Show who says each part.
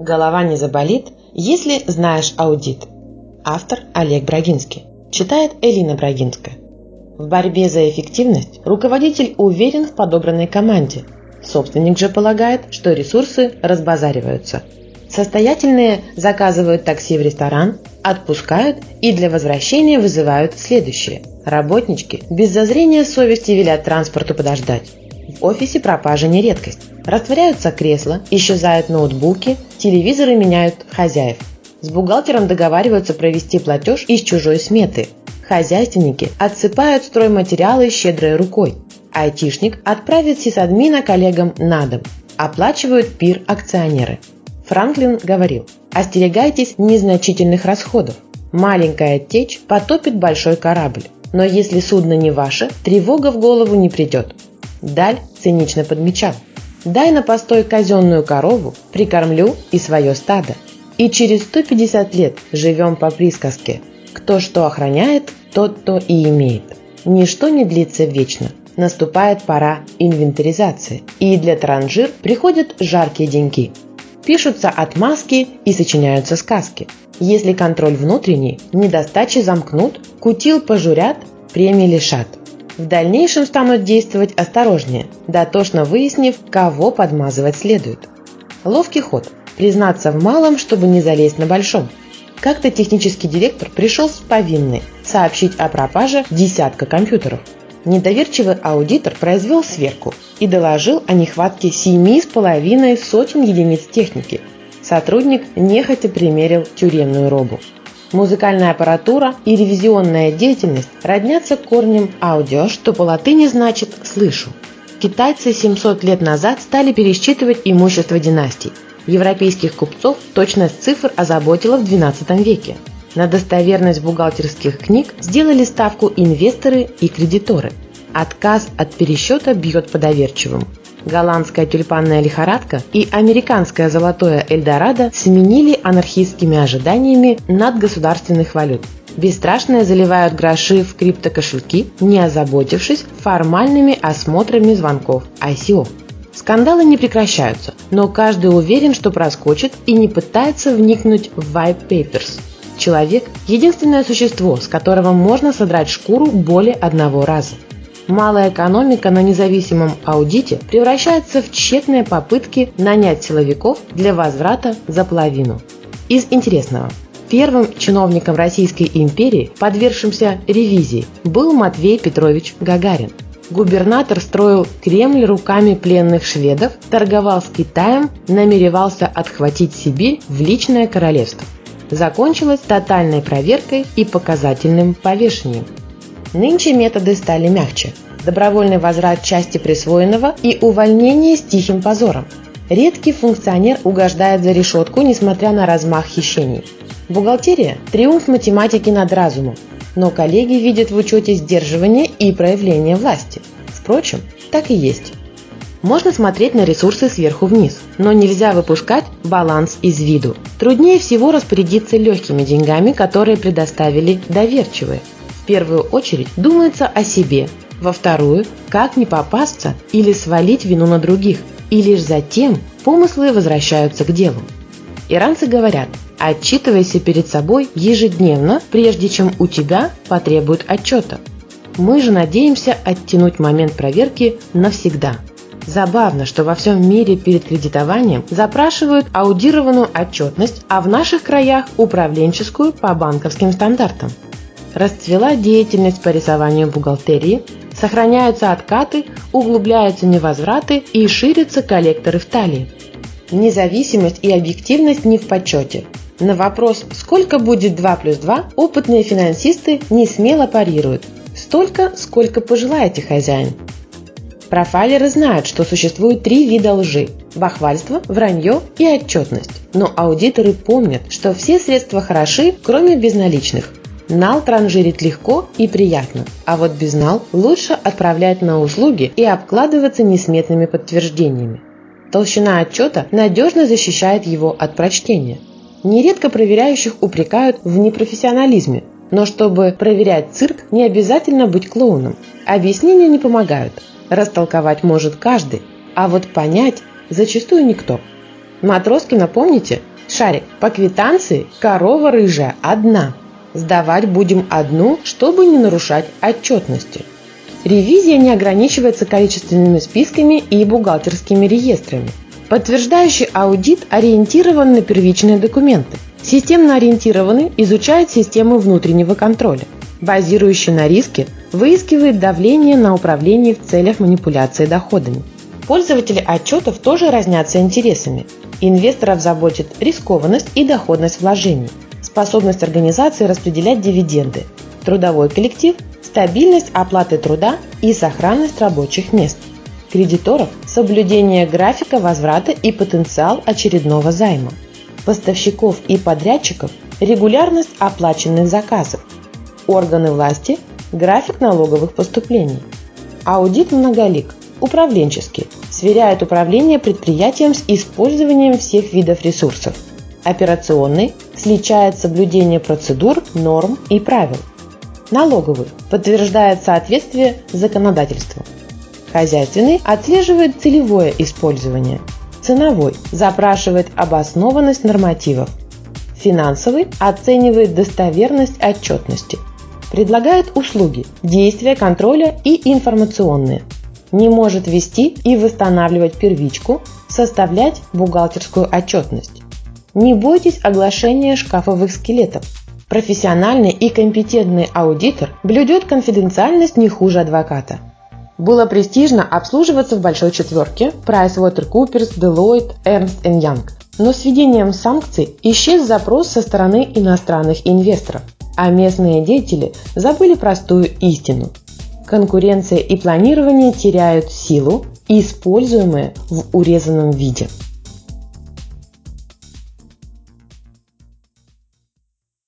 Speaker 1: Голова не заболит, если знаешь аудит. Автор Олег Брагинский. Читает Элина Брагинская. В борьбе за эффективность руководитель уверен в подобранной команде. Собственник же полагает, что ресурсы разбазариваются. Состоятельные заказывают такси в ресторан, отпускают и для возвращения вызывают следующее. Работнички без зазрения совести велят транспорту подождать. В офисе пропажа не редкость. Растворяются кресла, исчезают ноутбуки, телевизоры меняют хозяев. С бухгалтером договариваются провести платеж из чужой сметы. Хозяйственники отсыпают стройматериалы щедрой рукой. Айтишник отправит сисадмина коллегам на дом. Оплачивают пир акционеры. Франклин говорил, остерегайтесь незначительных расходов. Маленькая течь потопит большой корабль. Но если судно не ваше, тревога в голову не придет. Даль цинично подмечал. Дай на постой казенную корову, прикормлю и свое стадо. И через 150 лет живем по присказке. Кто что охраняет, тот то и имеет. Ничто не длится вечно. Наступает пора инвентаризации. И для транжир приходят жаркие деньки. Пишутся отмазки и сочиняются сказки. Если контроль внутренний, недостачи замкнут, кутил пожурят, премии лишат. В дальнейшем станут действовать осторожнее, дотошно выяснив, кого подмазывать следует. Ловкий ход – признаться в малом, чтобы не залезть на большом. Как-то технический директор пришел с повинной сообщить о пропаже десятка компьютеров. Недоверчивый аудитор произвел сверку и доложил о нехватке семи с половиной сотен единиц техники. Сотрудник нехотя примерил тюремную робу. Музыкальная аппаратура и ревизионная деятельность роднятся корнем аудио, что по латыни значит «слышу». Китайцы 700 лет назад стали пересчитывать имущество династий. Европейских купцов точность цифр озаботила в XII веке. На достоверность бухгалтерских книг сделали ставку инвесторы и кредиторы. Отказ от пересчета бьет по доверчивым голландская тюльпанная лихорадка и американское золотое Эльдорадо сменили анархистскими ожиданиями надгосударственных валют. Бесстрашные заливают гроши в криптокошельки, не озаботившись формальными осмотрами звонков ICO. Скандалы не прекращаются, но каждый уверен, что проскочит и не пытается вникнуть в white papers. Человек – единственное существо, с которого можно содрать шкуру более одного раза – малая экономика на независимом аудите превращается в тщетные попытки нанять силовиков для возврата за половину. Из интересного. Первым чиновником Российской империи, подвергшимся ревизии, был Матвей Петрович Гагарин. Губернатор строил Кремль руками пленных шведов, торговал с Китаем, намеревался отхватить Сибирь в личное королевство. Закончилось тотальной проверкой и показательным повешением. Нынче методы стали мягче. Добровольный возврат части присвоенного и увольнение с тихим позором. Редкий функционер угождает за решетку, несмотря на размах хищений. Бухгалтерия – триумф математики над разумом, но коллеги видят в учете сдерживание и проявление власти. Впрочем, так и есть. Можно смотреть на ресурсы сверху вниз, но нельзя выпускать баланс из виду. Труднее всего распорядиться легкими деньгами, которые предоставили доверчивые – первую очередь думается о себе, во вторую – как не попасться или свалить вину на других, и лишь затем помыслы возвращаются к делу. Иранцы говорят, отчитывайся перед собой ежедневно, прежде чем у тебя потребуют отчета. Мы же надеемся оттянуть момент проверки навсегда. Забавно, что во всем мире перед кредитованием запрашивают аудированную отчетность, а в наших краях управленческую по банковским стандартам расцвела деятельность по рисованию бухгалтерии, сохраняются откаты, углубляются невозвраты и ширятся коллекторы в талии. Независимость и объективность не в почете. На вопрос «Сколько будет 2 плюс 2?» опытные финансисты не смело парируют. Столько, сколько пожелаете, хозяин. Профайлеры знают, что существует три вида лжи – бахвальство, вранье и отчетность. Но аудиторы помнят, что все средства хороши, кроме безналичных. Нал транжирить легко и приятно, а вот без нал лучше отправлять на услуги и обкладываться несметными подтверждениями. Толщина отчета надежно защищает его от прочтения. Нередко проверяющих упрекают в непрофессионализме, но чтобы проверять цирк, не обязательно быть клоуном. Объяснения не помогают. Растолковать может каждый, а вот понять зачастую никто. Матроскина, помните? Шарик, по квитанции корова рыжая одна. Сдавать будем одну, чтобы не нарушать отчетности. Ревизия не ограничивается количественными списками и бухгалтерскими реестрами. Подтверждающий аудит ориентирован на первичные документы. Системно ориентированный изучает систему внутреннего контроля. Базирующий на риске выискивает давление на управление в целях манипуляции доходами. Пользователи отчетов тоже разнятся интересами. Инвесторов заботит рискованность и доходность вложений, способность организации распределять дивиденды, трудовой коллектив, стабильность оплаты труда и сохранность рабочих мест. Кредиторов – соблюдение графика возврата и потенциал очередного займа. Поставщиков и подрядчиков – регулярность оплаченных заказов. Органы власти – график налоговых поступлений. Аудит многолик, управленческий, сверяет управление предприятием с использованием всех видов ресурсов. Операционный сличает соблюдение процедур, норм и правил. Налоговый подтверждает соответствие законодательству. Хозяйственный отслеживает целевое использование. Ценовой запрашивает обоснованность нормативов. Финансовый оценивает достоверность отчетности. Предлагает услуги, действия контроля и информационные – не может вести и восстанавливать первичку, составлять бухгалтерскую отчетность. Не бойтесь оглашения шкафовых скелетов. Профессиональный и компетентный аудитор блюдет конфиденциальность не хуже адвоката. Было престижно обслуживаться в большой четверке PricewaterhouseCoopers, Deloitte, Ernst Young. Но с введением санкций исчез запрос со стороны иностранных инвесторов, а местные деятели забыли простую истину. Конкуренция и планирование теряют силу, используемые в урезанном виде.